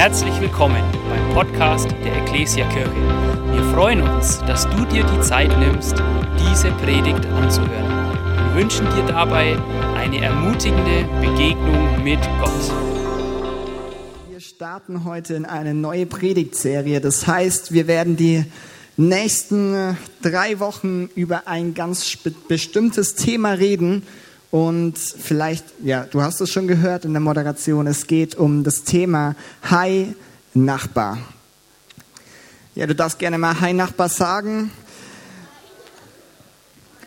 Herzlich willkommen beim Podcast der Ecclesia Kirche. Wir freuen uns, dass du dir die Zeit nimmst, diese Predigt anzuhören. Wir wünschen dir dabei eine ermutigende Begegnung mit Gott. Wir starten heute in eine neue Predigtserie. Das heißt, wir werden die nächsten äh, drei Wochen über ein ganz bestimmtes Thema reden. Und vielleicht, ja, du hast es schon gehört in der Moderation, es geht um das Thema Hi Nachbar. Ja, du darfst gerne mal Hi Nachbar sagen.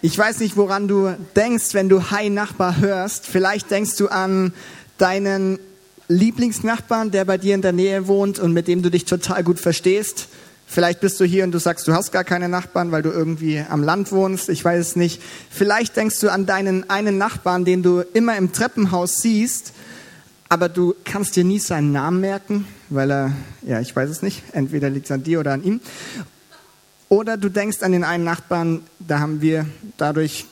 Ich weiß nicht, woran du denkst, wenn du Hi Nachbar hörst. Vielleicht denkst du an deinen Lieblingsnachbarn, der bei dir in der Nähe wohnt und mit dem du dich total gut verstehst. Vielleicht bist du hier und du sagst, du hast gar keine Nachbarn, weil du irgendwie am Land wohnst. Ich weiß es nicht. Vielleicht denkst du an deinen einen Nachbarn, den du immer im Treppenhaus siehst, aber du kannst dir nie seinen Namen merken, weil er, ja, ich weiß es nicht. Entweder liegt es an dir oder an ihm. Oder du denkst an den einen Nachbarn, da haben wir dadurch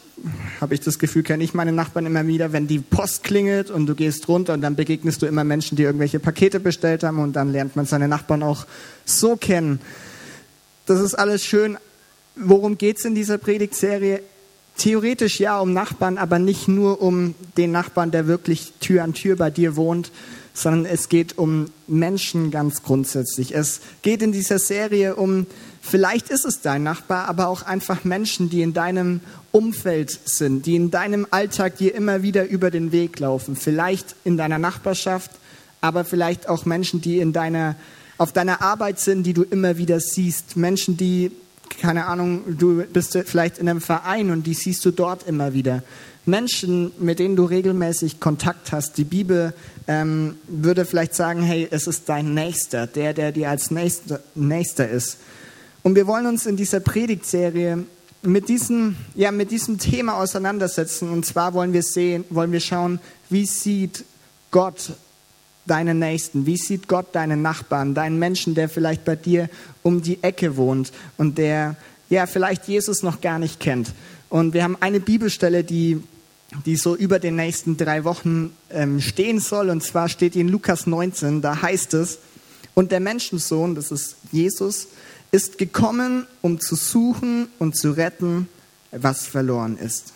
habe ich das Gefühl, kenne ich meine Nachbarn immer wieder, wenn die Post klingelt und du gehst runter und dann begegnest du immer Menschen, die irgendwelche Pakete bestellt haben und dann lernt man seine Nachbarn auch so kennen. Das ist alles schön. Worum geht es in dieser Predigtserie? Theoretisch ja um Nachbarn, aber nicht nur um den Nachbarn, der wirklich Tür an Tür bei dir wohnt, sondern es geht um Menschen ganz grundsätzlich. Es geht in dieser Serie um, vielleicht ist es dein Nachbar, aber auch einfach Menschen, die in deinem Umfeld sind, die in deinem Alltag dir immer wieder über den Weg laufen. Vielleicht in deiner Nachbarschaft, aber vielleicht auch Menschen, die in deiner auf deiner Arbeit sind, die du immer wieder siehst. Menschen, die, keine Ahnung, du bist vielleicht in einem Verein und die siehst du dort immer wieder. Menschen, mit denen du regelmäßig Kontakt hast. Die Bibel ähm, würde vielleicht sagen, hey, es ist dein Nächster, der, der dir als Nächster, Nächster ist. Und wir wollen uns in dieser Predigtserie mit diesem, ja, mit diesem Thema auseinandersetzen. Und zwar wollen wir sehen, wollen wir schauen, wie sieht Gott deinen Nächsten? Wie sieht Gott deinen Nachbarn, deinen Menschen, der vielleicht bei dir um die Ecke wohnt und der ja vielleicht Jesus noch gar nicht kennt? Und wir haben eine Bibelstelle, die, die so über den nächsten drei Wochen ähm, stehen soll. Und zwar steht in Lukas 19, da heißt es, und der Menschensohn, das ist Jesus, ist gekommen, um zu suchen und zu retten, was verloren ist.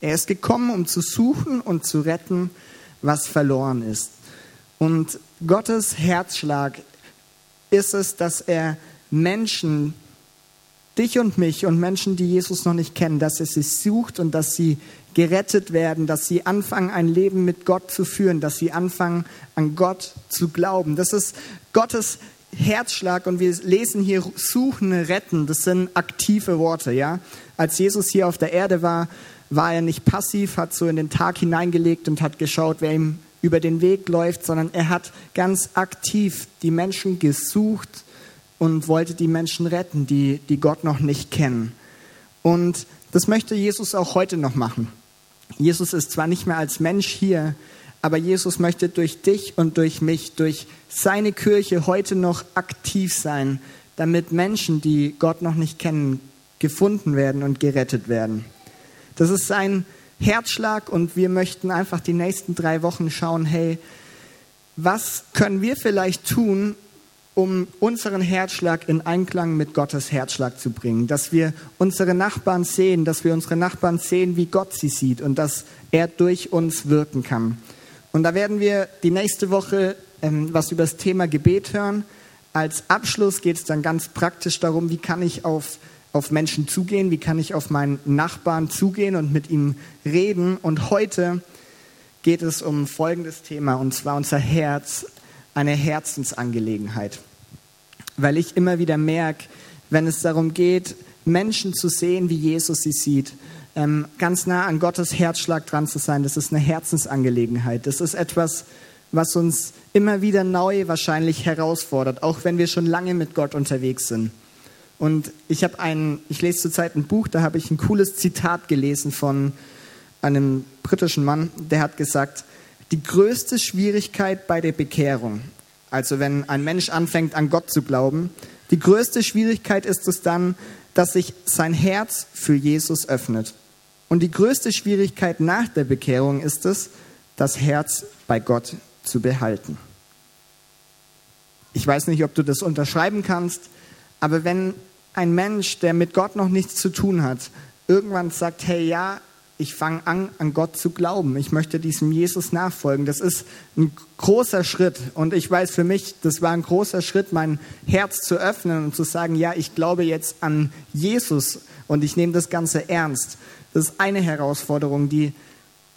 Er ist gekommen, um zu suchen und zu retten, was verloren ist. Und Gottes Herzschlag ist es, dass er Menschen, dich und mich und Menschen, die Jesus noch nicht kennen, dass er sie sucht und dass sie gerettet werden, dass sie anfangen, ein Leben mit Gott zu führen, dass sie anfangen, an Gott zu glauben. Das ist Gottes Herzschlag und wir lesen hier suchen, retten. Das sind aktive Worte, ja. Als Jesus hier auf der Erde war, war er nicht passiv, hat so in den Tag hineingelegt und hat geschaut, wer ihm über den Weg läuft, sondern er hat ganz aktiv die Menschen gesucht und wollte die Menschen retten, die, die Gott noch nicht kennen. Und das möchte Jesus auch heute noch machen. Jesus ist zwar nicht mehr als Mensch hier, aber Jesus möchte durch dich und durch mich, durch seine Kirche heute noch aktiv sein, damit Menschen, die Gott noch nicht kennen, gefunden werden und gerettet werden. Das ist sein Herzschlag und wir möchten einfach die nächsten drei Wochen schauen, hey, was können wir vielleicht tun, um unseren Herzschlag in Einklang mit Gottes Herzschlag zu bringen, dass wir unsere Nachbarn sehen, dass wir unsere Nachbarn sehen, wie Gott sie sieht und dass er durch uns wirken kann. Und da werden wir die nächste Woche ähm, was über das Thema Gebet hören. Als Abschluss geht es dann ganz praktisch darum, wie kann ich auf auf Menschen zugehen, wie kann ich auf meinen Nachbarn zugehen und mit ihm reden. Und heute geht es um folgendes Thema, und zwar unser Herz, eine Herzensangelegenheit. Weil ich immer wieder merke, wenn es darum geht, Menschen zu sehen, wie Jesus sie sieht, ähm, ganz nah an Gottes Herzschlag dran zu sein, das ist eine Herzensangelegenheit. Das ist etwas, was uns immer wieder neu wahrscheinlich herausfordert, auch wenn wir schon lange mit Gott unterwegs sind. Und ich habe ein, ich lese zurzeit ein Buch, da habe ich ein cooles Zitat gelesen von einem britischen Mann, der hat gesagt, die größte Schwierigkeit bei der Bekehrung, also wenn ein Mensch anfängt an Gott zu glauben, die größte Schwierigkeit ist es dann, dass sich sein Herz für Jesus öffnet. Und die größte Schwierigkeit nach der Bekehrung ist es, das Herz bei Gott zu behalten. ich weiß nicht, ob du das unterschreiben kannst, aber wenn ein Mensch, der mit Gott noch nichts zu tun hat, irgendwann sagt, hey ja, ich fange an, an Gott zu glauben. Ich möchte diesem Jesus nachfolgen. Das ist ein großer Schritt. Und ich weiß für mich, das war ein großer Schritt, mein Herz zu öffnen und zu sagen, ja, ich glaube jetzt an Jesus und ich nehme das Ganze ernst. Das ist eine Herausforderung. Die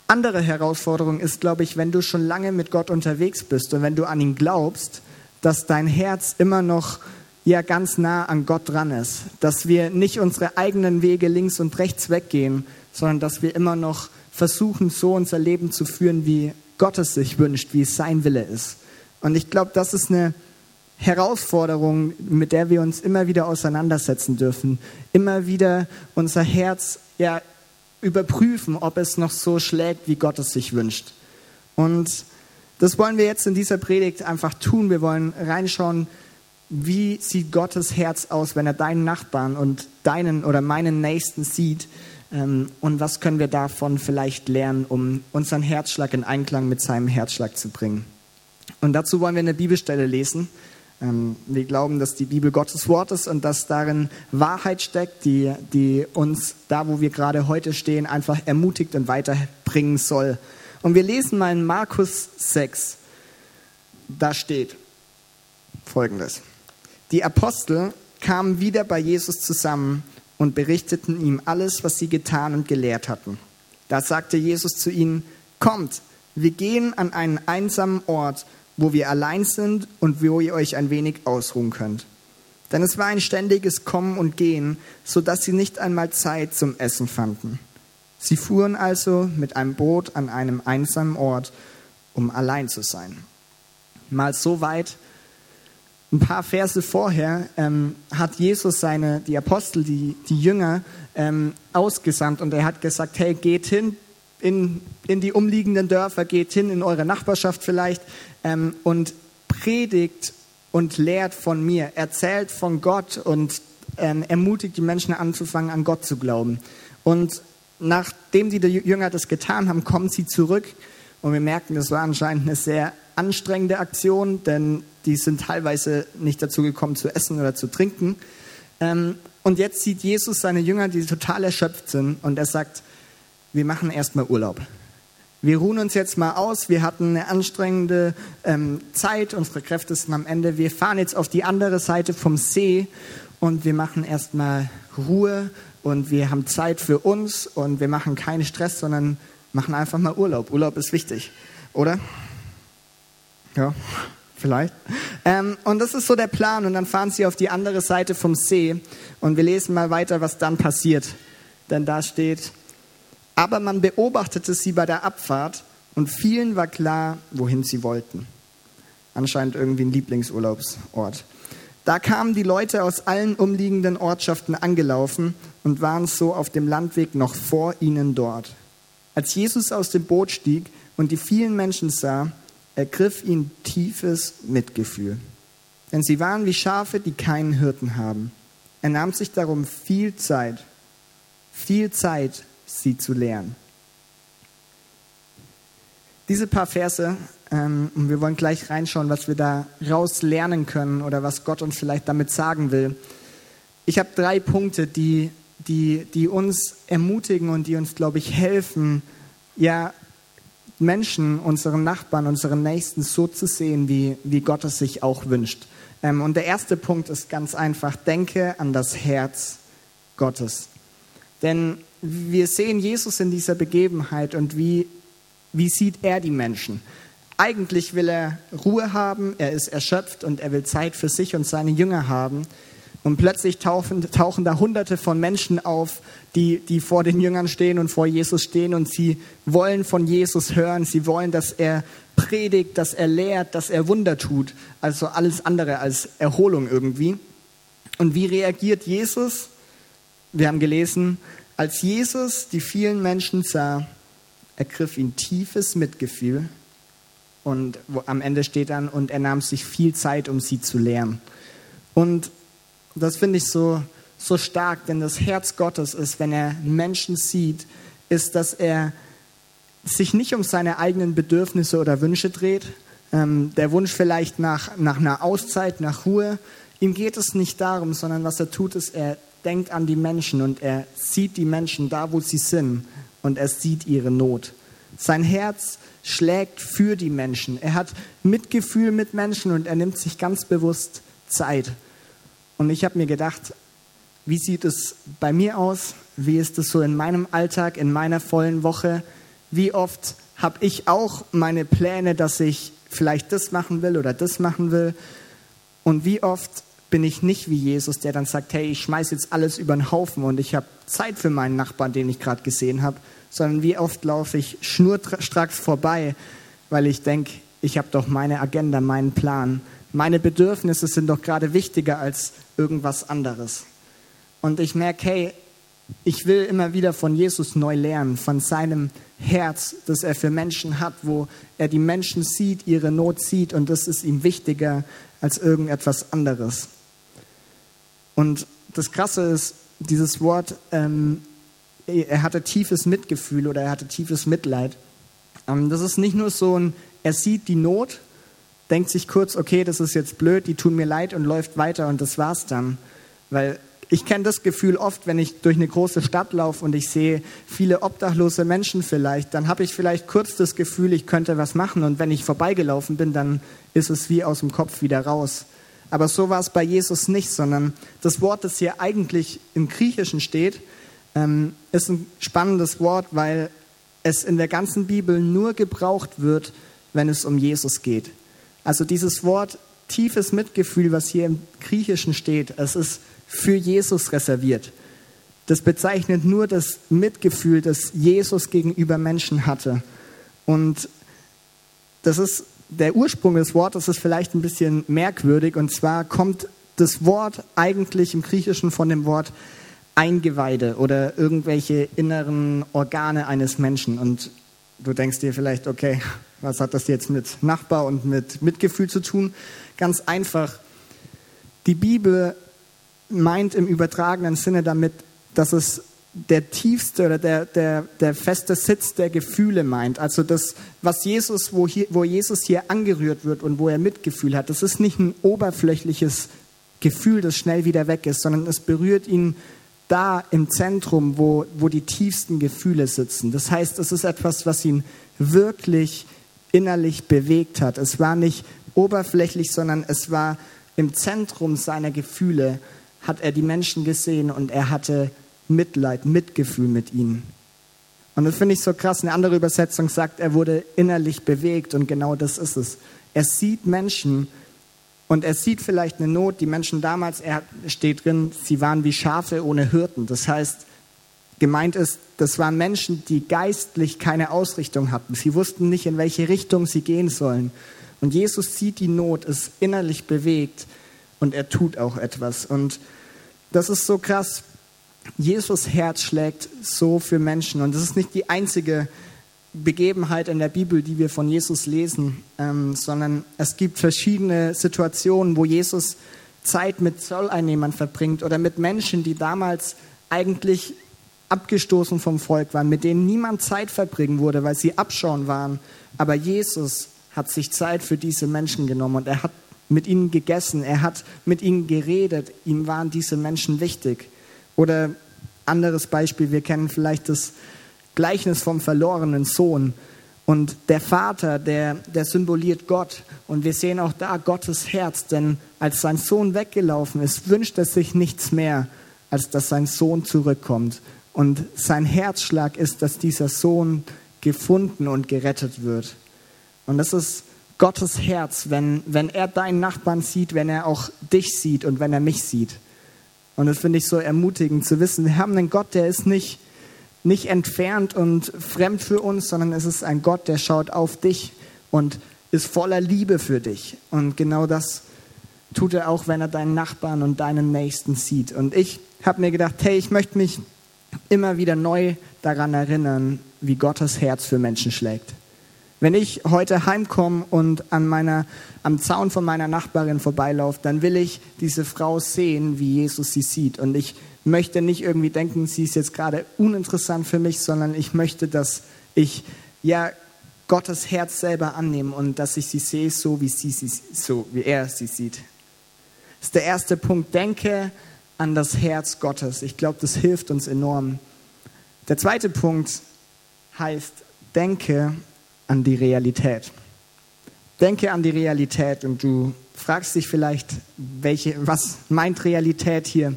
andere Herausforderung ist, glaube ich, wenn du schon lange mit Gott unterwegs bist und wenn du an ihn glaubst, dass dein Herz immer noch ja ganz nah an Gott dran ist, dass wir nicht unsere eigenen Wege links und rechts weggehen, sondern dass wir immer noch versuchen, so unser Leben zu führen, wie Gott es sich wünscht, wie es sein Wille ist. Und ich glaube, das ist eine Herausforderung, mit der wir uns immer wieder auseinandersetzen dürfen. Immer wieder unser Herz ja, überprüfen, ob es noch so schlägt, wie Gott es sich wünscht. Und das wollen wir jetzt in dieser Predigt einfach tun. Wir wollen reinschauen, wie sieht Gottes Herz aus, wenn er deinen Nachbarn und deinen oder meinen Nächsten sieht ähm, und was können wir davon vielleicht lernen, um unseren Herzschlag in Einklang mit seinem Herzschlag zu bringen. Und dazu wollen wir eine Bibelstelle lesen. Ähm, wir glauben, dass die Bibel Gottes Wort ist und dass darin Wahrheit steckt, die, die uns da, wo wir gerade heute stehen, einfach ermutigt und weiterbringen soll. Und wir lesen mal in Markus 6. Da steht folgendes. Die Apostel kamen wieder bei Jesus zusammen und berichteten ihm alles, was sie getan und gelehrt hatten. Da sagte Jesus zu ihnen, kommt, wir gehen an einen einsamen Ort, wo wir allein sind und wo ihr euch ein wenig ausruhen könnt. Denn es war ein ständiges Kommen und Gehen, so dass sie nicht einmal Zeit zum Essen fanden. Sie fuhren also mit einem Boot an einem einsamen Ort, um allein zu sein. Mal so weit, ein paar Verse vorher ähm, hat Jesus seine, die Apostel, die, die Jünger ähm, ausgesandt und er hat gesagt, hey, geht hin in, in die umliegenden Dörfer, geht hin in eure Nachbarschaft vielleicht ähm, und predigt und lehrt von mir, erzählt von Gott und ähm, ermutigt die Menschen anzufangen, an Gott zu glauben. Und nachdem die Jünger das getan haben, kommen sie zurück und wir merken, das war anscheinend eine sehr anstrengende Aktion, denn die sind teilweise nicht dazu gekommen zu essen oder zu trinken. Ähm, und jetzt sieht Jesus seine Jünger, die total erschöpft sind, und er sagt, wir machen erstmal Urlaub. Wir ruhen uns jetzt mal aus. Wir hatten eine anstrengende ähm, Zeit. Unsere Kräfte sind am Ende. Wir fahren jetzt auf die andere Seite vom See und wir machen erstmal Ruhe und wir haben Zeit für uns und wir machen keinen Stress, sondern machen einfach mal Urlaub. Urlaub ist wichtig, oder? Ja, vielleicht. Ähm, und das ist so der Plan. Und dann fahren sie auf die andere Seite vom See. Und wir lesen mal weiter, was dann passiert. Denn da steht, aber man beobachtete sie bei der Abfahrt und vielen war klar, wohin sie wollten. Anscheinend irgendwie ein Lieblingsurlaubsort. Da kamen die Leute aus allen umliegenden Ortschaften angelaufen und waren so auf dem Landweg noch vor ihnen dort. Als Jesus aus dem Boot stieg und die vielen Menschen sah, ergriff ihn tiefes Mitgefühl. Denn sie waren wie Schafe, die keinen Hirten haben. Er nahm sich darum viel Zeit, viel Zeit, sie zu lehren. Diese paar Verse, ähm, und wir wollen gleich reinschauen, was wir da raus lernen können oder was Gott uns vielleicht damit sagen will. Ich habe drei Punkte, die, die, die uns ermutigen und die uns, glaube ich, helfen, ja, Menschen, unseren Nachbarn, unseren Nächsten so zu sehen, wie, wie Gott es sich auch wünscht. Ähm, und der erste Punkt ist ganz einfach, denke an das Herz Gottes. Denn wir sehen Jesus in dieser Begebenheit und wie, wie sieht er die Menschen? Eigentlich will er Ruhe haben, er ist erschöpft und er will Zeit für sich und seine Jünger haben. Und plötzlich tauchen, tauchen da hunderte von Menschen auf, die, die vor den Jüngern stehen und vor Jesus stehen und sie wollen von Jesus hören. Sie wollen, dass er predigt, dass er lehrt, dass er Wunder tut. Also alles andere als Erholung irgendwie. Und wie reagiert Jesus? Wir haben gelesen, als Jesus die vielen Menschen sah, ergriff ihn tiefes Mitgefühl. Und am Ende steht dann, und er nahm sich viel Zeit, um sie zu lehren. Und das finde ich so, so stark, denn das Herz Gottes ist, wenn er Menschen sieht, ist, dass er sich nicht um seine eigenen Bedürfnisse oder Wünsche dreht, ähm, der Wunsch vielleicht nach, nach einer Auszeit, nach Ruhe. Ihm geht es nicht darum, sondern was er tut, ist, er denkt an die Menschen und er sieht die Menschen da, wo sie sind und er sieht ihre Not. Sein Herz schlägt für die Menschen. Er hat Mitgefühl mit Menschen und er nimmt sich ganz bewusst Zeit. Und ich habe mir gedacht, wie sieht es bei mir aus? Wie ist es so in meinem Alltag, in meiner vollen Woche? Wie oft habe ich auch meine Pläne, dass ich vielleicht das machen will oder das machen will? Und wie oft bin ich nicht wie Jesus, der dann sagt, hey, ich schmeiße jetzt alles über den Haufen und ich habe Zeit für meinen Nachbarn, den ich gerade gesehen habe, sondern wie oft laufe ich schnurstracks vorbei, weil ich denke, ich habe doch meine Agenda, meinen Plan. Meine Bedürfnisse sind doch gerade wichtiger als irgendwas anderes. Und ich merke, hey, ich will immer wieder von Jesus neu lernen, von seinem Herz, das er für Menschen hat, wo er die Menschen sieht, ihre Not sieht und das ist ihm wichtiger als irgendetwas anderes. Und das Krasse ist, dieses Wort, ähm, er hatte tiefes Mitgefühl oder er hatte tiefes Mitleid. Ähm, das ist nicht nur so ein, er sieht die Not, denkt sich kurz, okay, das ist jetzt blöd, die tun mir leid und läuft weiter und das war's dann. Weil ich kenne das Gefühl oft, wenn ich durch eine große Stadt laufe und ich sehe viele obdachlose Menschen vielleicht, dann habe ich vielleicht kurz das Gefühl, ich könnte was machen und wenn ich vorbeigelaufen bin, dann ist es wie aus dem Kopf wieder raus. Aber so war es bei Jesus nicht, sondern das Wort, das hier eigentlich im Griechischen steht, ähm, ist ein spannendes Wort, weil es in der ganzen Bibel nur gebraucht wird, wenn es um Jesus geht. Also dieses Wort tiefes Mitgefühl, was hier im Griechischen steht, es ist für Jesus reserviert. Das bezeichnet nur das Mitgefühl, das Jesus gegenüber Menschen hatte. Und das ist der Ursprung des Wortes ist vielleicht ein bisschen merkwürdig. Und zwar kommt das Wort eigentlich im Griechischen von dem Wort Eingeweide oder irgendwelche inneren Organe eines Menschen. Und du denkst dir vielleicht, okay, was hat das jetzt mit Nachbar und mit Mitgefühl zu tun? Ganz einfach. Die Bibel meint im übertragenen Sinne damit, dass es der tiefste oder der, der, der feste Sitz der Gefühle meint. Also das, was Jesus, wo, hier, wo Jesus hier angerührt wird und wo er Mitgefühl hat, das ist nicht ein oberflächliches Gefühl, das schnell wieder weg ist, sondern es berührt ihn da im Zentrum, wo, wo die tiefsten Gefühle sitzen. Das heißt, es ist etwas, was ihn wirklich innerlich bewegt hat. Es war nicht oberflächlich, sondern es war im Zentrum seiner Gefühle, hat er die Menschen gesehen und er hatte Mitleid, Mitgefühl mit ihnen. Und das finde ich so krass. Eine andere Übersetzung sagt, er wurde innerlich bewegt und genau das ist es. Er sieht Menschen und er sieht vielleicht eine Not. Die Menschen damals, er steht drin, sie waren wie Schafe ohne Hirten. Das heißt, gemeint ist, das waren Menschen, die geistlich keine Ausrichtung hatten. Sie wussten nicht, in welche Richtung sie gehen sollen. Und Jesus sieht die Not, ist innerlich bewegt und er tut auch etwas. Und das ist so krass. Jesus Herz schlägt so für Menschen. Und das ist nicht die einzige Begebenheit in der Bibel, die wir von Jesus lesen, ähm, sondern es gibt verschiedene Situationen, wo Jesus Zeit mit Zolleinnehmern verbringt oder mit Menschen, die damals eigentlich abgestoßen vom Volk waren, mit denen niemand Zeit verbringen wurde, weil sie Abschauen waren. Aber Jesus hat sich Zeit für diese Menschen genommen und er hat mit ihnen gegessen, er hat mit ihnen geredet, ihm waren diese Menschen wichtig. Oder anderes Beispiel, wir kennen vielleicht das Gleichnis vom verlorenen Sohn. Und der Vater, der, der symboliert Gott. Und wir sehen auch da Gottes Herz, denn als sein Sohn weggelaufen ist, wünscht er sich nichts mehr, als dass sein Sohn zurückkommt. Und sein Herzschlag ist, dass dieser Sohn gefunden und gerettet wird. Und das ist Gottes Herz, wenn, wenn er deinen Nachbarn sieht, wenn er auch dich sieht und wenn er mich sieht. Und das finde ich so ermutigend zu wissen. Wir haben einen Gott, der ist nicht, nicht entfernt und fremd für uns, sondern es ist ein Gott, der schaut auf dich und ist voller Liebe für dich. Und genau das tut er auch, wenn er deinen Nachbarn und deinen Nächsten sieht. Und ich habe mir gedacht, hey, ich möchte mich immer wieder neu daran erinnern, wie Gottes Herz für Menschen schlägt. Wenn ich heute heimkomme und an meiner, am Zaun von meiner Nachbarin vorbeilaufe, dann will ich diese Frau sehen, wie Jesus sie sieht. Und ich möchte nicht irgendwie denken, sie ist jetzt gerade uninteressant für mich, sondern ich möchte, dass ich ja Gottes Herz selber annehmen und dass ich sie sehe, so wie, sie, sie, so wie er sie sieht. Das ist der erste Punkt. Denke an das Herz Gottes. Ich glaube, das hilft uns enorm. Der zweite Punkt heißt, denke an die Realität. Denke an die Realität und du fragst dich vielleicht, welche, was meint Realität hier?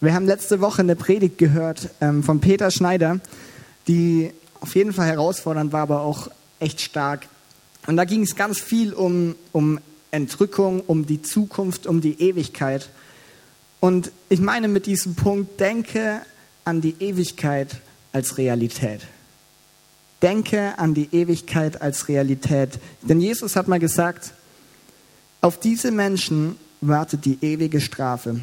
Wir haben letzte Woche eine Predigt gehört ähm, von Peter Schneider, die auf jeden Fall herausfordernd war, aber auch echt stark. Und da ging es ganz viel um, um Entrückung, um die Zukunft, um die Ewigkeit. Und ich meine mit diesem Punkt, denke an die Ewigkeit als Realität. Denke an die Ewigkeit als Realität. Denn Jesus hat mal gesagt, auf diese Menschen wartet die ewige Strafe.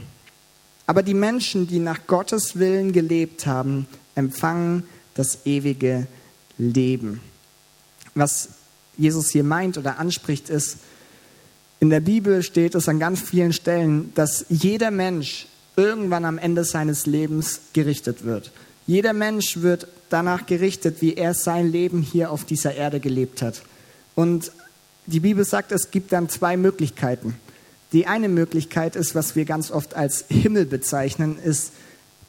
Aber die Menschen, die nach Gottes Willen gelebt haben, empfangen das ewige Leben. Was Jesus hier meint oder anspricht, ist, in der Bibel steht es an ganz vielen Stellen, dass jeder Mensch irgendwann am Ende seines Lebens gerichtet wird. Jeder Mensch wird danach gerichtet, wie er sein Leben hier auf dieser Erde gelebt hat. Und die Bibel sagt, es gibt dann zwei Möglichkeiten. Die eine Möglichkeit ist, was wir ganz oft als Himmel bezeichnen, ist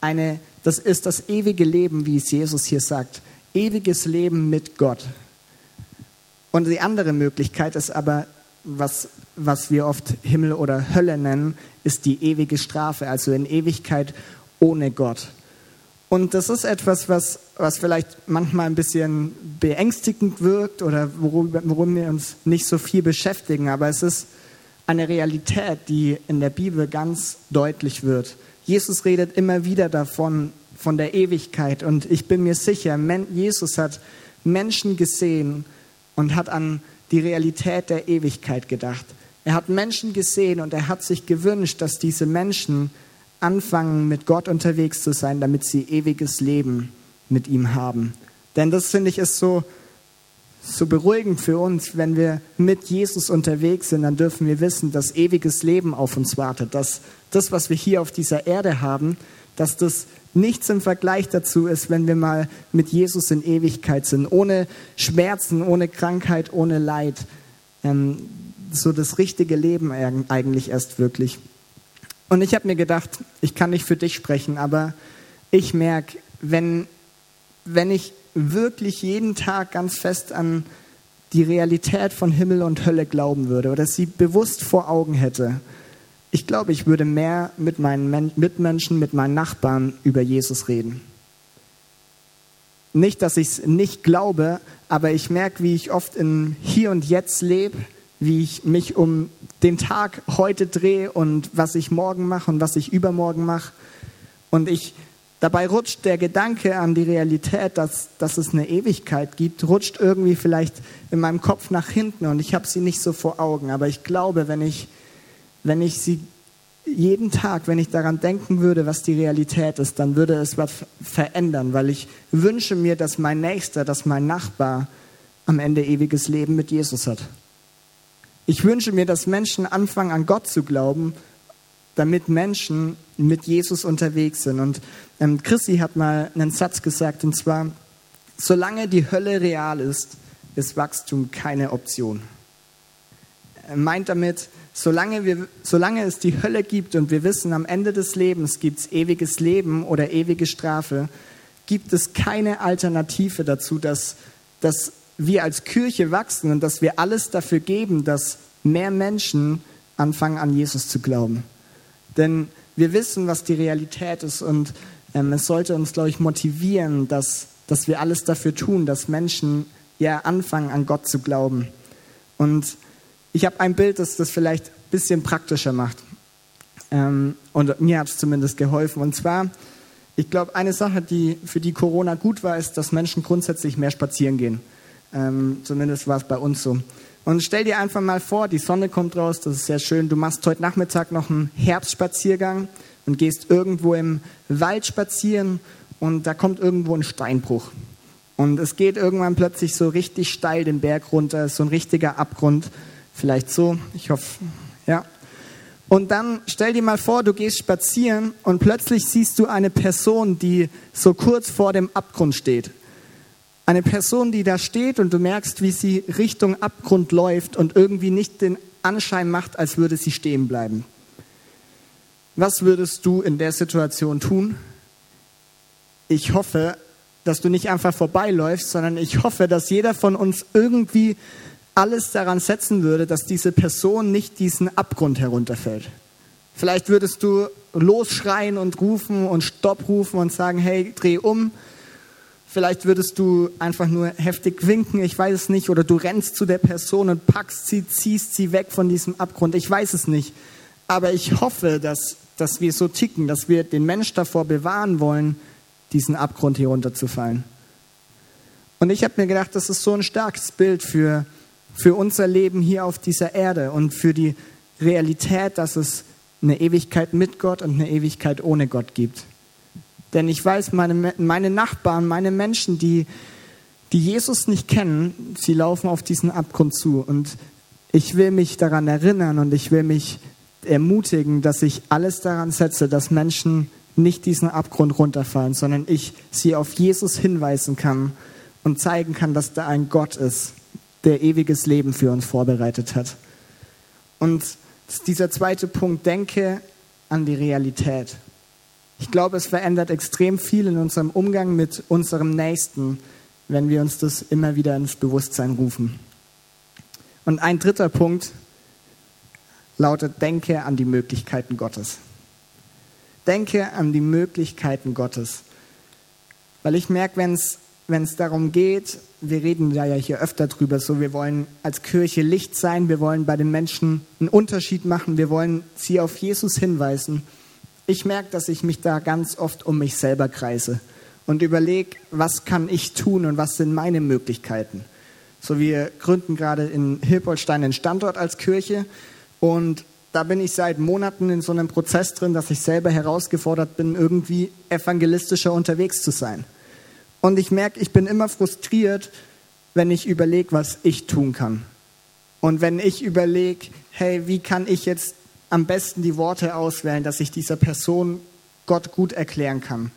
eine, das ist das ewige Leben, wie es Jesus hier sagt. Ewiges Leben mit Gott. Und die andere Möglichkeit ist aber, was, was wir oft Himmel oder Hölle nennen, ist die ewige Strafe, also in Ewigkeit ohne Gott. Und das ist etwas, was, was vielleicht manchmal ein bisschen beängstigend wirkt oder worum, worum wir uns nicht so viel beschäftigen. Aber es ist eine Realität, die in der Bibel ganz deutlich wird. Jesus redet immer wieder davon, von der Ewigkeit. Und ich bin mir sicher, Jesus hat Menschen gesehen und hat an die Realität der Ewigkeit gedacht. Er hat Menschen gesehen und er hat sich gewünscht, dass diese Menschen anfangen, mit Gott unterwegs zu sein, damit sie ewiges Leben mit ihm haben. Denn das finde ich ist so, so beruhigend für uns, wenn wir mit Jesus unterwegs sind, dann dürfen wir wissen, dass ewiges Leben auf uns wartet, dass das, was wir hier auf dieser Erde haben, dass das nichts im Vergleich dazu ist, wenn wir mal mit Jesus in Ewigkeit sind, ohne Schmerzen, ohne Krankheit, ohne Leid. Ähm, so das richtige Leben eigentlich erst wirklich. Und ich habe mir gedacht, ich kann nicht für dich sprechen, aber ich merke, wenn, wenn ich wirklich jeden Tag ganz fest an die Realität von Himmel und Hölle glauben würde oder sie bewusst vor Augen hätte, ich glaube, ich würde mehr mit meinen Mitmenschen, mit meinen Nachbarn über Jesus reden. Nicht, dass ich es nicht glaube, aber ich merke, wie ich oft in Hier und Jetzt lebe wie ich mich um den Tag heute drehe und was ich morgen mache und was ich übermorgen mache. Und ich, dabei rutscht der Gedanke an die Realität, dass, dass es eine Ewigkeit gibt, rutscht irgendwie vielleicht in meinem Kopf nach hinten und ich habe sie nicht so vor Augen. Aber ich glaube, wenn ich, wenn ich sie jeden Tag, wenn ich daran denken würde, was die Realität ist, dann würde es was verändern, weil ich wünsche mir, dass mein Nächster, dass mein Nachbar am Ende ewiges Leben mit Jesus hat. Ich wünsche mir, dass Menschen anfangen, an Gott zu glauben, damit Menschen mit Jesus unterwegs sind. Und ähm, Chrissy hat mal einen Satz gesagt, und zwar, solange die Hölle real ist, ist Wachstum keine Option. Er meint damit, solange, wir, solange es die Hölle gibt und wir wissen, am Ende des Lebens gibt es ewiges Leben oder ewige Strafe, gibt es keine Alternative dazu, dass, dass wir als Kirche wachsen und dass wir alles dafür geben, dass mehr Menschen anfangen an Jesus zu glauben. Denn wir wissen, was die Realität ist und ähm, es sollte uns, glaube ich, motivieren, dass, dass wir alles dafür tun, dass Menschen ja anfangen an Gott zu glauben. Und ich habe ein Bild, das das vielleicht ein bisschen praktischer macht. Ähm, und mir hat es zumindest geholfen. Und zwar, ich glaube, eine Sache, die für die Corona gut war, ist, dass Menschen grundsätzlich mehr spazieren gehen. Ähm, zumindest war es bei uns so. Und stell dir einfach mal vor, die Sonne kommt raus, das ist sehr schön. Du machst heute Nachmittag noch einen Herbstspaziergang und gehst irgendwo im Wald spazieren und da kommt irgendwo ein Steinbruch. Und es geht irgendwann plötzlich so richtig steil den Berg runter, so ein richtiger Abgrund. Vielleicht so, ich hoffe, ja. Und dann stell dir mal vor, du gehst spazieren und plötzlich siehst du eine Person, die so kurz vor dem Abgrund steht. Eine Person, die da steht und du merkst, wie sie Richtung Abgrund läuft und irgendwie nicht den Anschein macht, als würde sie stehen bleiben. Was würdest du in der Situation tun? Ich hoffe, dass du nicht einfach vorbeiläufst, sondern ich hoffe, dass jeder von uns irgendwie alles daran setzen würde, dass diese Person nicht diesen Abgrund herunterfällt. Vielleicht würdest du losschreien und rufen und Stopp rufen und sagen, hey, dreh um. Vielleicht würdest du einfach nur heftig winken, ich weiß es nicht, oder du rennst zu der Person und packst sie, ziehst sie weg von diesem Abgrund, ich weiß es nicht. Aber ich hoffe, dass, dass wir so ticken, dass wir den Mensch davor bewahren wollen, diesen Abgrund hier runterzufallen. Und ich habe mir gedacht, das ist so ein starkes Bild für, für unser Leben hier auf dieser Erde und für die Realität, dass es eine Ewigkeit mit Gott und eine Ewigkeit ohne Gott gibt. Denn ich weiß, meine, meine Nachbarn, meine Menschen, die, die Jesus nicht kennen, sie laufen auf diesen Abgrund zu. Und ich will mich daran erinnern und ich will mich ermutigen, dass ich alles daran setze, dass Menschen nicht diesen Abgrund runterfallen, sondern ich sie auf Jesus hinweisen kann und zeigen kann, dass da ein Gott ist, der ewiges Leben für uns vorbereitet hat. Und dieser zweite Punkt, denke an die Realität. Ich glaube, es verändert extrem viel in unserem Umgang mit unserem Nächsten, wenn wir uns das immer wieder ins Bewusstsein rufen. Und ein dritter Punkt lautet, denke an die Möglichkeiten Gottes. Denke an die Möglichkeiten Gottes. Weil ich merke, wenn es wenn es darum geht, wir reden da ja hier öfter drüber, so wir wollen als Kirche Licht sein, wir wollen bei den Menschen einen Unterschied machen, wir wollen sie auf Jesus hinweisen. Ich merke, dass ich mich da ganz oft um mich selber kreise und überlege, was kann ich tun und was sind meine Möglichkeiten. So, wir gründen gerade in Hilpolstein einen Standort als Kirche und da bin ich seit Monaten in so einem Prozess drin, dass ich selber herausgefordert bin, irgendwie evangelistischer unterwegs zu sein. Und ich merke, ich bin immer frustriert, wenn ich überlege, was ich tun kann. Und wenn ich überlege, hey, wie kann ich jetzt am besten die Worte auswählen, dass ich dieser Person Gott gut erklären kann,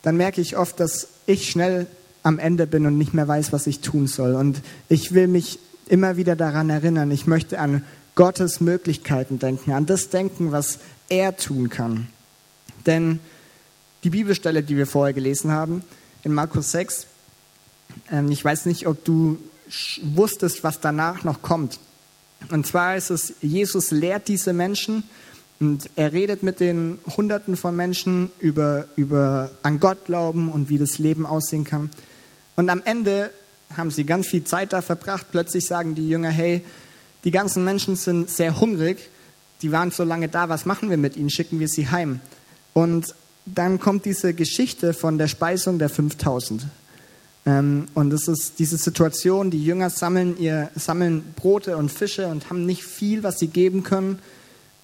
dann merke ich oft, dass ich schnell am Ende bin und nicht mehr weiß, was ich tun soll. Und ich will mich immer wieder daran erinnern, ich möchte an Gottes Möglichkeiten denken, an das denken, was er tun kann. Denn die Bibelstelle, die wir vorher gelesen haben, in Markus 6. Ähm, ich weiß nicht, ob du wusstest, was danach noch kommt. Und zwar ist es, Jesus lehrt diese Menschen und er redet mit den Hunderten von Menschen über, über an Gott glauben und wie das Leben aussehen kann. Und am Ende haben sie ganz viel Zeit da verbracht. Plötzlich sagen die Jünger, hey, die ganzen Menschen sind sehr hungrig. Die waren so lange da, was machen wir mit ihnen? Schicken wir sie heim. Und dann kommt diese Geschichte von der Speisung der 5000. Ähm, und das ist diese Situation, die Jünger sammeln, ihr, sammeln Brote und Fische und haben nicht viel, was sie geben können.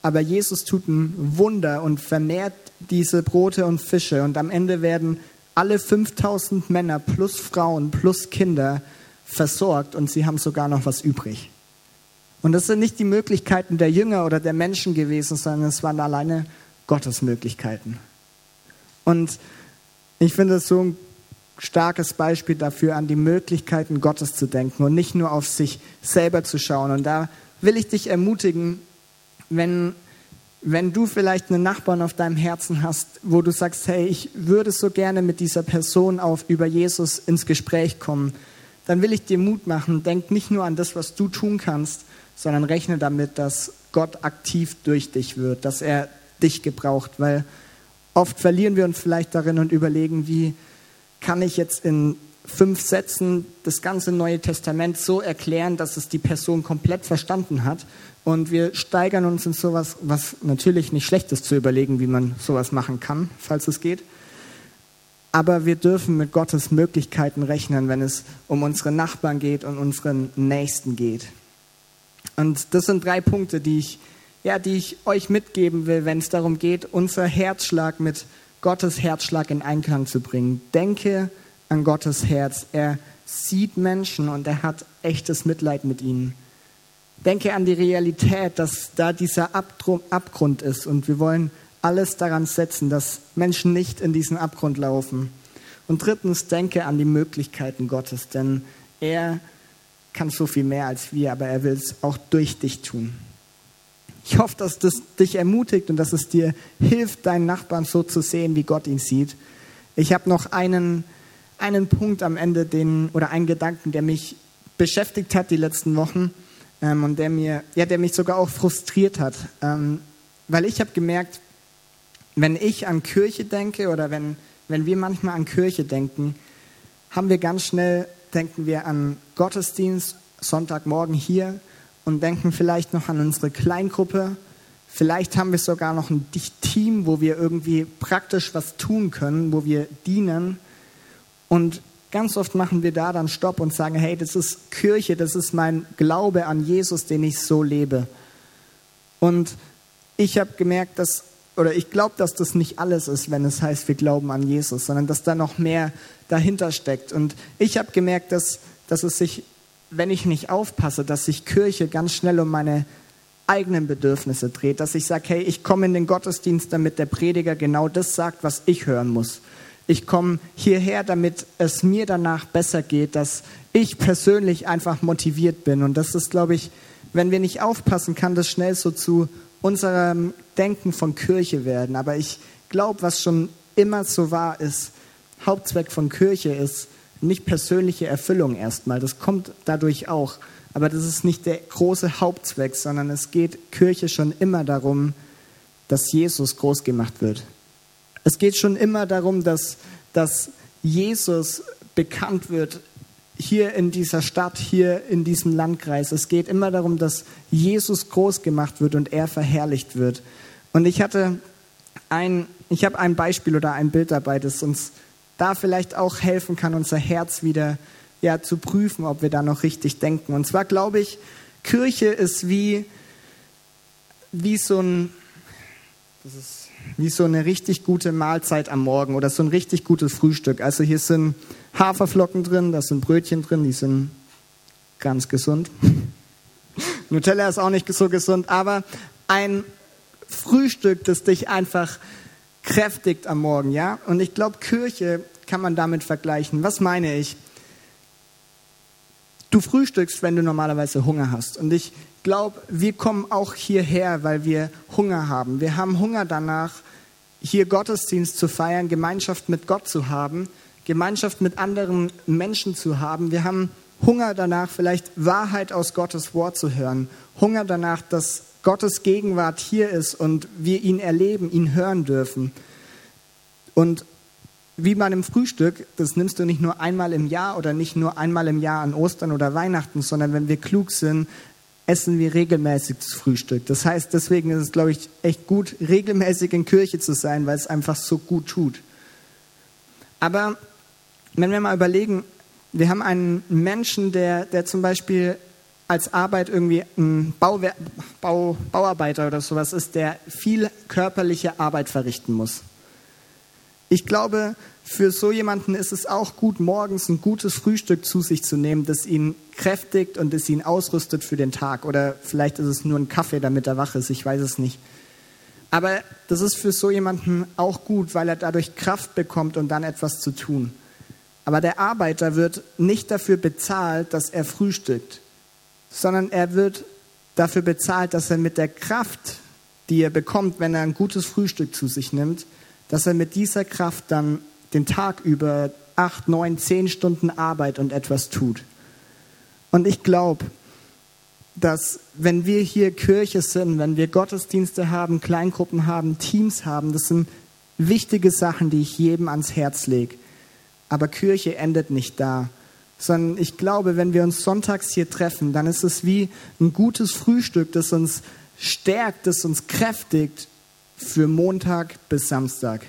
Aber Jesus tut ein Wunder und vermehrt diese Brote und Fische. Und am Ende werden alle 5000 Männer plus Frauen plus Kinder versorgt und sie haben sogar noch was übrig. Und das sind nicht die Möglichkeiten der Jünger oder der Menschen gewesen, sondern es waren alleine Gottes Möglichkeiten. Und ich finde es so ein starkes Beispiel dafür, an die Möglichkeiten Gottes zu denken und nicht nur auf sich selber zu schauen. Und da will ich dich ermutigen, wenn, wenn du vielleicht einen Nachbarn auf deinem Herzen hast, wo du sagst, hey, ich würde so gerne mit dieser Person auf, über Jesus ins Gespräch kommen, dann will ich dir Mut machen. Denk nicht nur an das, was du tun kannst, sondern rechne damit, dass Gott aktiv durch dich wird, dass er dich gebraucht, weil Oft verlieren wir uns vielleicht darin und überlegen, wie kann ich jetzt in fünf Sätzen das ganze Neue Testament so erklären, dass es die Person komplett verstanden hat. Und wir steigern uns in sowas, was natürlich nicht schlecht ist zu überlegen, wie man sowas machen kann, falls es geht. Aber wir dürfen mit Gottes Möglichkeiten rechnen, wenn es um unsere Nachbarn geht und unseren Nächsten geht. Und das sind drei Punkte, die ich ja, die ich euch mitgeben will, wenn es darum geht, unser Herzschlag mit Gottes Herzschlag in Einklang zu bringen. Denke an Gottes Herz. Er sieht Menschen und er hat echtes Mitleid mit ihnen. Denke an die Realität, dass da dieser Abgrund ist und wir wollen alles daran setzen, dass Menschen nicht in diesen Abgrund laufen. Und drittens, denke an die Möglichkeiten Gottes, denn er kann so viel mehr als wir, aber er will es auch durch dich tun. Ich hoffe, dass das dich ermutigt und dass es dir hilft, deinen Nachbarn so zu sehen, wie Gott ihn sieht. Ich habe noch einen, einen Punkt am Ende, den, oder einen Gedanken, der mich beschäftigt hat die letzten Wochen ähm, und der, mir, ja, der mich sogar auch frustriert hat. Ähm, weil ich habe gemerkt, wenn ich an Kirche denke oder wenn, wenn wir manchmal an Kirche denken, haben wir ganz schnell, denken wir an Gottesdienst, Sonntagmorgen hier und denken vielleicht noch an unsere Kleingruppe. Vielleicht haben wir sogar noch ein Team, wo wir irgendwie praktisch was tun können, wo wir dienen. Und ganz oft machen wir da dann Stopp und sagen, hey, das ist Kirche, das ist mein Glaube an Jesus, den ich so lebe. Und ich habe gemerkt, dass, oder ich glaube, dass das nicht alles ist, wenn es heißt, wir glauben an Jesus, sondern dass da noch mehr dahinter steckt. Und ich habe gemerkt, dass, dass es sich wenn ich nicht aufpasse, dass sich Kirche ganz schnell um meine eigenen Bedürfnisse dreht, dass ich sage, hey, ich komme in den Gottesdienst, damit der Prediger genau das sagt, was ich hören muss. Ich komme hierher, damit es mir danach besser geht, dass ich persönlich einfach motiviert bin. Und das ist, glaube ich, wenn wir nicht aufpassen, kann das schnell so zu unserem Denken von Kirche werden. Aber ich glaube, was schon immer so war, ist, Hauptzweck von Kirche ist, nicht persönliche Erfüllung erstmal, das kommt dadurch auch. Aber das ist nicht der große Hauptzweck, sondern es geht Kirche schon immer darum, dass Jesus groß gemacht wird. Es geht schon immer darum, dass, dass Jesus bekannt wird hier in dieser Stadt, hier in diesem Landkreis. Es geht immer darum, dass Jesus groß gemacht wird und er verherrlicht wird. Und ich hatte ein, ich habe ein Beispiel oder ein Bild dabei, das uns da vielleicht auch helfen kann, unser Herz wieder ja, zu prüfen, ob wir da noch richtig denken. Und zwar glaube ich, Kirche ist wie, wie so ein, das ist wie so eine richtig gute Mahlzeit am Morgen oder so ein richtig gutes Frühstück. Also hier sind Haferflocken drin, da sind Brötchen drin, die sind ganz gesund. Nutella ist auch nicht so gesund, aber ein Frühstück, das dich einfach kräftigt am Morgen, ja? Und ich glaube, Kirche kann man damit vergleichen. Was meine ich? Du frühstückst, wenn du normalerweise Hunger hast. Und ich glaube, wir kommen auch hierher, weil wir Hunger haben. Wir haben Hunger danach, hier Gottesdienst zu feiern, Gemeinschaft mit Gott zu haben, Gemeinschaft mit anderen Menschen zu haben. Wir haben Hunger danach, vielleicht Wahrheit aus Gottes Wort zu hören. Hunger danach, dass Gottes Gegenwart hier ist und wir ihn erleben, ihn hören dürfen. Und wie bei einem Frühstück, das nimmst du nicht nur einmal im Jahr oder nicht nur einmal im Jahr an Ostern oder Weihnachten, sondern wenn wir klug sind, essen wir regelmäßig das Frühstück. Das heißt, deswegen ist es, glaube ich, echt gut, regelmäßig in Kirche zu sein, weil es einfach so gut tut. Aber wenn wir mal überlegen, wir haben einen Menschen, der, der zum Beispiel als Arbeit irgendwie ein Bauwer Bau, Bauarbeiter oder sowas ist, der viel körperliche Arbeit verrichten muss. Ich glaube, für so jemanden ist es auch gut, morgens ein gutes Frühstück zu sich zu nehmen, das ihn kräftigt und das ihn ausrüstet für den Tag. Oder vielleicht ist es nur ein Kaffee, damit er wach ist, ich weiß es nicht. Aber das ist für so jemanden auch gut, weil er dadurch Kraft bekommt und um dann etwas zu tun. Aber der Arbeiter wird nicht dafür bezahlt, dass er frühstückt sondern er wird dafür bezahlt, dass er mit der Kraft, die er bekommt, wenn er ein gutes Frühstück zu sich nimmt, dass er mit dieser Kraft dann den Tag über acht, neun, zehn Stunden Arbeit und etwas tut. Und ich glaube, dass wenn wir hier Kirche sind, wenn wir Gottesdienste haben, Kleingruppen haben, Teams haben, das sind wichtige Sachen, die ich jedem ans Herz lege. Aber Kirche endet nicht da sondern ich glaube, wenn wir uns sonntags hier treffen, dann ist es wie ein gutes Frühstück, das uns stärkt, das uns kräftigt für Montag bis Samstag.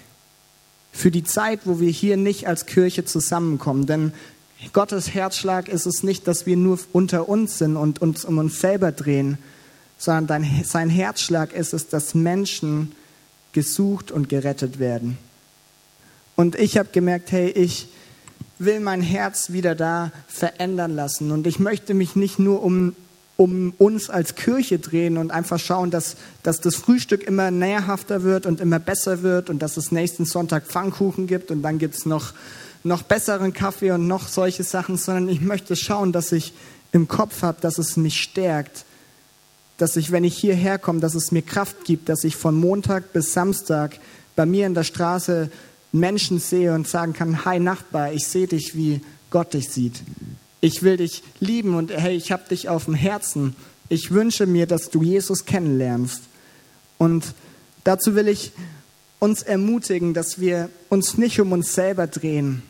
Für die Zeit, wo wir hier nicht als Kirche zusammenkommen. Denn Gottes Herzschlag ist es nicht, dass wir nur unter uns sind und uns um uns selber drehen, sondern sein Herzschlag ist es, dass Menschen gesucht und gerettet werden. Und ich habe gemerkt, hey, ich, will mein Herz wieder da verändern lassen. Und ich möchte mich nicht nur um, um uns als Kirche drehen und einfach schauen, dass, dass das Frühstück immer nährhafter wird und immer besser wird und dass es nächsten Sonntag Pfannkuchen gibt und dann gibt es noch noch besseren Kaffee und noch solche Sachen, sondern ich möchte schauen, dass ich im Kopf habe, dass es mich stärkt, dass ich, wenn ich hierher komme, dass es mir Kraft gibt, dass ich von Montag bis Samstag bei mir in der Straße Menschen sehe und sagen kann, hi Nachbar, ich sehe dich, wie Gott dich sieht. Ich will dich lieben und hey, ich habe dich auf dem Herzen. Ich wünsche mir, dass du Jesus kennenlernst. Und dazu will ich uns ermutigen, dass wir uns nicht um uns selber drehen.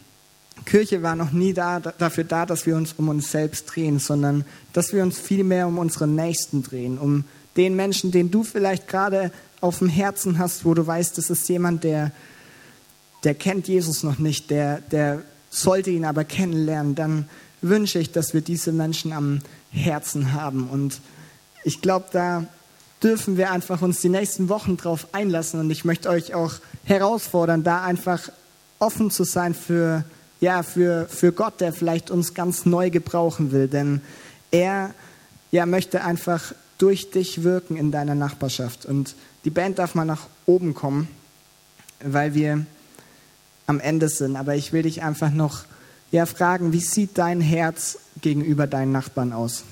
Kirche war noch nie da, dafür da, dass wir uns um uns selbst drehen, sondern dass wir uns vielmehr um unsere Nächsten drehen, um den Menschen, den du vielleicht gerade auf dem Herzen hast, wo du weißt, das ist jemand, der, der kennt Jesus noch nicht, der, der sollte ihn aber kennenlernen, dann wünsche ich, dass wir diese Menschen am Herzen haben. Und ich glaube, da dürfen wir einfach uns die nächsten Wochen drauf einlassen und ich möchte euch auch herausfordern, da einfach offen zu sein für, ja, für, für Gott, der vielleicht uns ganz neu gebrauchen will, denn er ja, möchte einfach durch dich wirken in deiner Nachbarschaft. Und die Band darf mal nach oben kommen, weil wir am Ende sind. Aber ich will dich einfach noch ja, fragen, wie sieht dein Herz gegenüber deinen Nachbarn aus?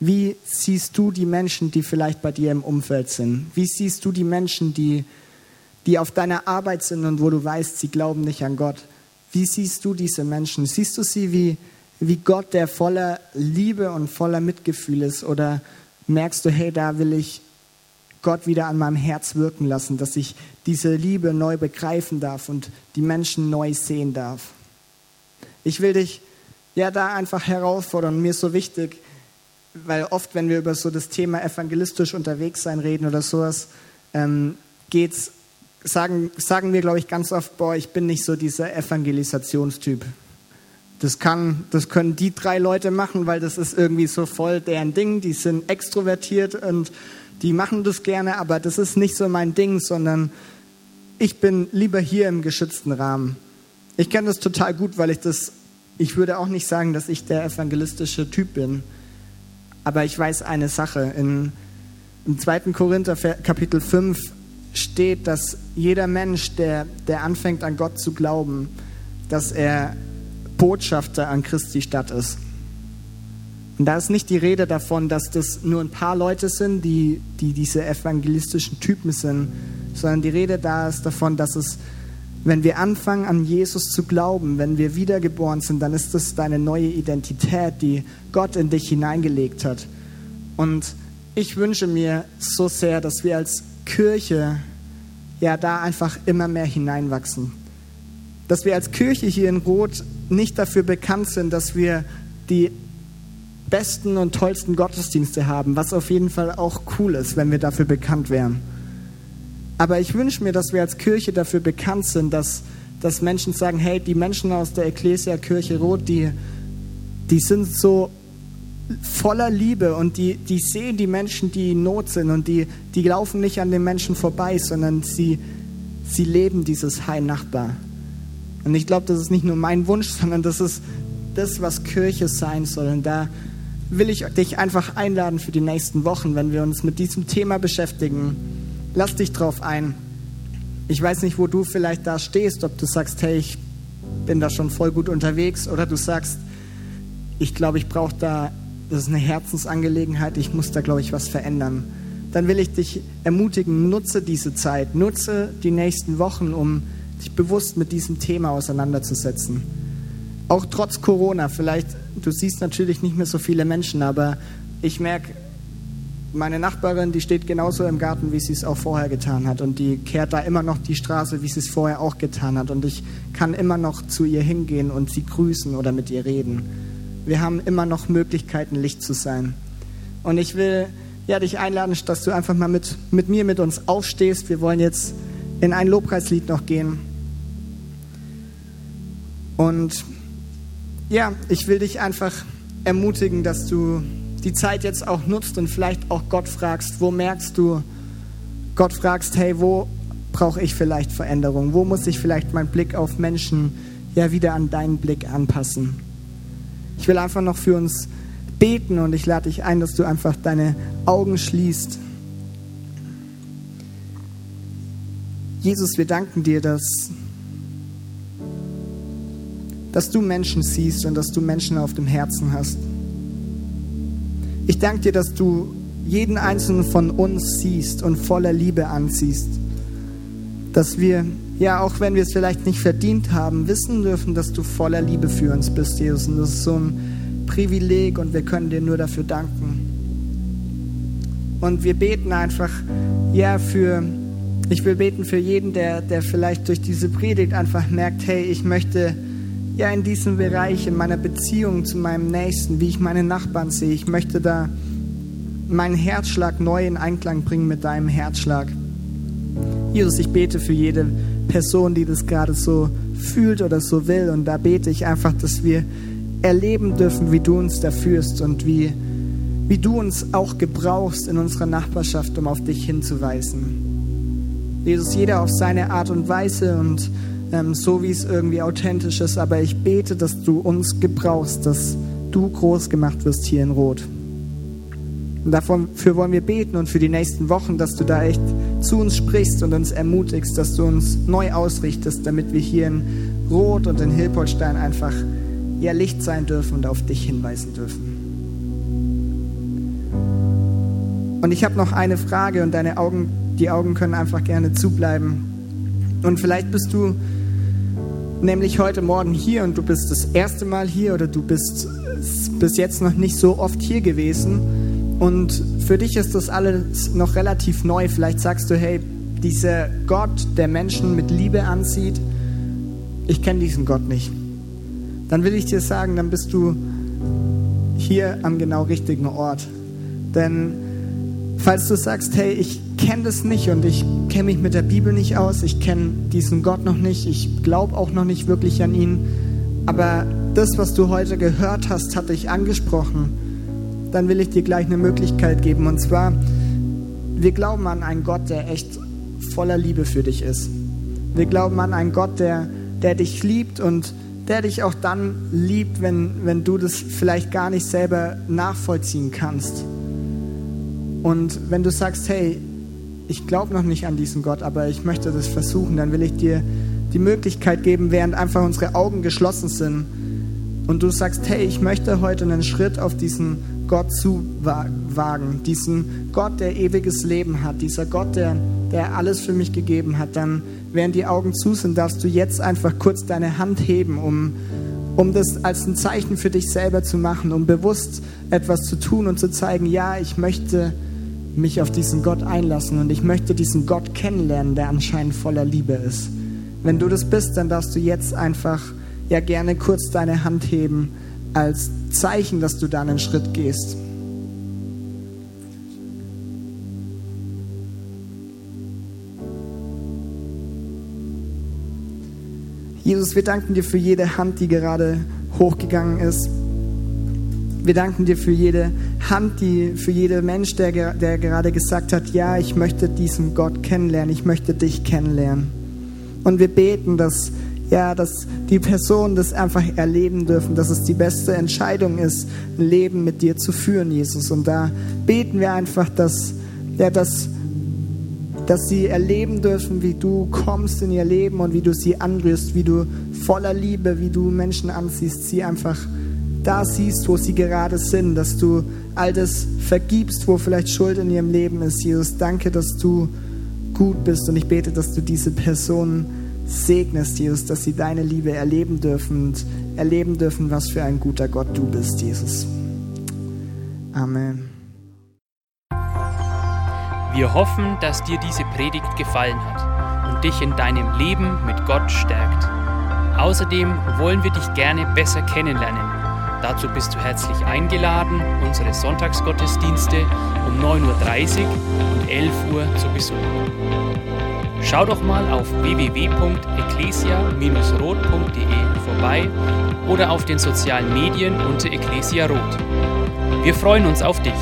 Wie siehst du die Menschen, die vielleicht bei dir im Umfeld sind? Wie siehst du die Menschen, die, die auf deiner Arbeit sind und wo du weißt, sie glauben nicht an Gott? Wie siehst du diese Menschen? Siehst du sie wie, wie Gott, der voller Liebe und voller Mitgefühl ist? Oder merkst du, hey, da will ich Gott wieder an meinem Herz wirken lassen, dass ich diese Liebe neu begreifen darf und die Menschen neu sehen darf? Ich will dich ja da einfach herausfordern. Mir ist so wichtig, weil oft, wenn wir über so das Thema evangelistisch unterwegs sein reden oder sowas, ähm, geht's, sagen, sagen wir, glaube ich, ganz oft, boah, ich bin nicht so dieser Evangelisationstyp. Das, kann, das können die drei Leute machen, weil das ist irgendwie so voll deren Ding. Die sind extrovertiert und die machen das gerne, aber das ist nicht so mein Ding, sondern ich bin lieber hier im geschützten Rahmen. Ich kenne das total gut, weil ich das, ich würde auch nicht sagen, dass ich der evangelistische Typ bin. Aber ich weiß eine Sache. In, Im 2. Korinther Kapitel 5 steht, dass jeder Mensch, der, der anfängt an Gott zu glauben, dass er Botschafter an Christi Stadt ist. Und da ist nicht die Rede davon, dass das nur ein paar Leute sind, die, die diese evangelistischen Typen sind, sondern die Rede da ist davon, dass es, wenn wir anfangen an Jesus zu glauben, wenn wir wiedergeboren sind, dann ist das deine neue Identität, die Gott in dich hineingelegt hat. Und ich wünsche mir so sehr, dass wir als Kirche ja da einfach immer mehr hineinwachsen. Dass wir als Kirche hier in Rot nicht dafür bekannt sind, dass wir die besten und tollsten Gottesdienste haben, was auf jeden Fall auch cool ist, wenn wir dafür bekannt wären. Aber ich wünsche mir, dass wir als Kirche dafür bekannt sind, dass, dass Menschen sagen, hey, die Menschen aus der Ecclesia Kirche Rot, die, die sind so voller Liebe und die, die sehen die Menschen, die in Not sind und die, die laufen nicht an den Menschen vorbei, sondern sie, sie leben dieses Heil Nachbar. Und ich glaube, das ist nicht nur mein Wunsch, sondern das ist das, was Kirche sein soll. Und da will ich dich einfach einladen für die nächsten Wochen, wenn wir uns mit diesem Thema beschäftigen. Lass dich drauf ein. Ich weiß nicht, wo du vielleicht da stehst, ob du sagst, hey, ich bin da schon voll gut unterwegs oder du sagst, ich glaube, ich brauche da, das ist eine Herzensangelegenheit, ich muss da, glaube ich, was verändern. Dann will ich dich ermutigen, nutze diese Zeit, nutze die nächsten Wochen, um dich bewusst mit diesem Thema auseinanderzusetzen. Auch trotz Corona, vielleicht, du siehst natürlich nicht mehr so viele Menschen, aber ich merke, meine Nachbarin, die steht genauso im Garten, wie sie es auch vorher getan hat. Und die kehrt da immer noch die Straße, wie sie es vorher auch getan hat. Und ich kann immer noch zu ihr hingehen und sie grüßen oder mit ihr reden. Wir haben immer noch Möglichkeiten, Licht zu sein. Und ich will ja, dich einladen, dass du einfach mal mit, mit mir, mit uns aufstehst. Wir wollen jetzt in ein Lobpreislied noch gehen. Und ja, ich will dich einfach ermutigen, dass du die Zeit jetzt auch nutzt und vielleicht auch Gott fragst, wo merkst du, Gott fragst, hey, wo brauche ich vielleicht Veränderung? Wo muss ich vielleicht meinen Blick auf Menschen ja wieder an deinen Blick anpassen? Ich will einfach noch für uns beten und ich lade dich ein, dass du einfach deine Augen schließt. Jesus, wir danken dir, dass dass du Menschen siehst und dass du Menschen auf dem Herzen hast. Ich danke dir, dass du jeden einzelnen von uns siehst und voller Liebe anziehst. Dass wir, ja, auch wenn wir es vielleicht nicht verdient haben, wissen dürfen, dass du voller Liebe für uns bist, Jesus. Und das ist so ein Privileg und wir können dir nur dafür danken. Und wir beten einfach, ja, für, ich will beten für jeden, der, der vielleicht durch diese Predigt einfach merkt, hey, ich möchte ja in diesem Bereich, in meiner Beziehung zu meinem Nächsten, wie ich meine Nachbarn sehe, ich möchte da meinen Herzschlag neu in Einklang bringen mit deinem Herzschlag. Jesus, ich bete für jede Person, die das gerade so fühlt oder so will. Und da bete ich einfach, dass wir erleben dürfen, wie du uns da führst und wie, wie du uns auch gebrauchst in unserer Nachbarschaft, um auf dich hinzuweisen. Jesus, jeder auf seine Art und Weise und ähm, so, wie es irgendwie authentisch ist. Aber ich bete, dass du uns gebrauchst, dass du groß gemacht wirst hier in Rot. Und dafür wollen wir beten und für die nächsten Wochen, dass du da echt zu uns sprichst und uns ermutigst, dass du uns neu ausrichtest, damit wir hier in Rot und in Hilpoltstein einfach ja Licht sein dürfen und auf dich hinweisen dürfen. Und ich habe noch eine Frage und deine Augen, die Augen können einfach gerne zubleiben. Und vielleicht bist du nämlich heute Morgen hier und du bist das erste Mal hier oder du bist bis jetzt noch nicht so oft hier gewesen und für dich ist das alles noch relativ neu. Vielleicht sagst du, hey, dieser Gott, der Menschen mit Liebe anzieht, ich kenne diesen Gott nicht. Dann will ich dir sagen, dann bist du hier am genau richtigen Ort. Denn falls du sagst, hey, ich kenne das nicht und ich kenne mich mit der Bibel nicht aus, ich kenne diesen Gott noch nicht, ich glaube auch noch nicht wirklich an ihn, aber das, was du heute gehört hast, hat dich angesprochen dann will ich dir gleich eine Möglichkeit geben. Und zwar, wir glauben an einen Gott, der echt voller Liebe für dich ist. Wir glauben an einen Gott, der, der dich liebt und der dich auch dann liebt, wenn, wenn du das vielleicht gar nicht selber nachvollziehen kannst. Und wenn du sagst, hey, ich glaube noch nicht an diesen Gott, aber ich möchte das versuchen, dann will ich dir die Möglichkeit geben, während einfach unsere Augen geschlossen sind und du sagst, hey, ich möchte heute einen Schritt auf diesen Gott zu wagen, diesen Gott, der ewiges Leben hat, dieser Gott, der, der alles für mich gegeben hat, dann, während die Augen zu sind, darfst du jetzt einfach kurz deine Hand heben, um, um das als ein Zeichen für dich selber zu machen, um bewusst etwas zu tun und zu zeigen, ja, ich möchte mich auf diesen Gott einlassen und ich möchte diesen Gott kennenlernen, der anscheinend voller Liebe ist. Wenn du das bist, dann darfst du jetzt einfach ja gerne kurz deine Hand heben als Zeichen, dass du da einen Schritt gehst. Jesus, wir danken dir für jede Hand, die gerade hochgegangen ist. Wir danken dir für jede Hand, die, für jeden Mensch, der, der gerade gesagt hat, ja, ich möchte diesen Gott kennenlernen, ich möchte dich kennenlernen. Und wir beten, dass ja, dass die Personen das einfach erleben dürfen, dass es die beste Entscheidung ist, ein Leben mit dir zu führen, Jesus. Und da beten wir einfach, dass, ja, dass, dass sie erleben dürfen, wie du kommst in ihr Leben und wie du sie anrührst, wie du voller Liebe, wie du Menschen anziehst, sie einfach da siehst, wo sie gerade sind, dass du all das vergibst, wo vielleicht Schuld in ihrem Leben ist. Jesus, danke, dass du gut bist und ich bete, dass du diese Personen segnest, Jesus, dass sie deine Liebe erleben dürfen und erleben dürfen, was für ein guter Gott du bist, Jesus. Amen. Wir hoffen, dass dir diese Predigt gefallen hat und dich in deinem Leben mit Gott stärkt. Außerdem wollen wir dich gerne besser kennenlernen. Dazu bist du herzlich eingeladen, unsere Sonntagsgottesdienste um 9.30 Uhr und 11 Uhr zu besuchen. Schau doch mal auf www.ecclesia-rot.de vorbei oder auf den sozialen Medien unter Ecclesia Rot. Wir freuen uns auf dich.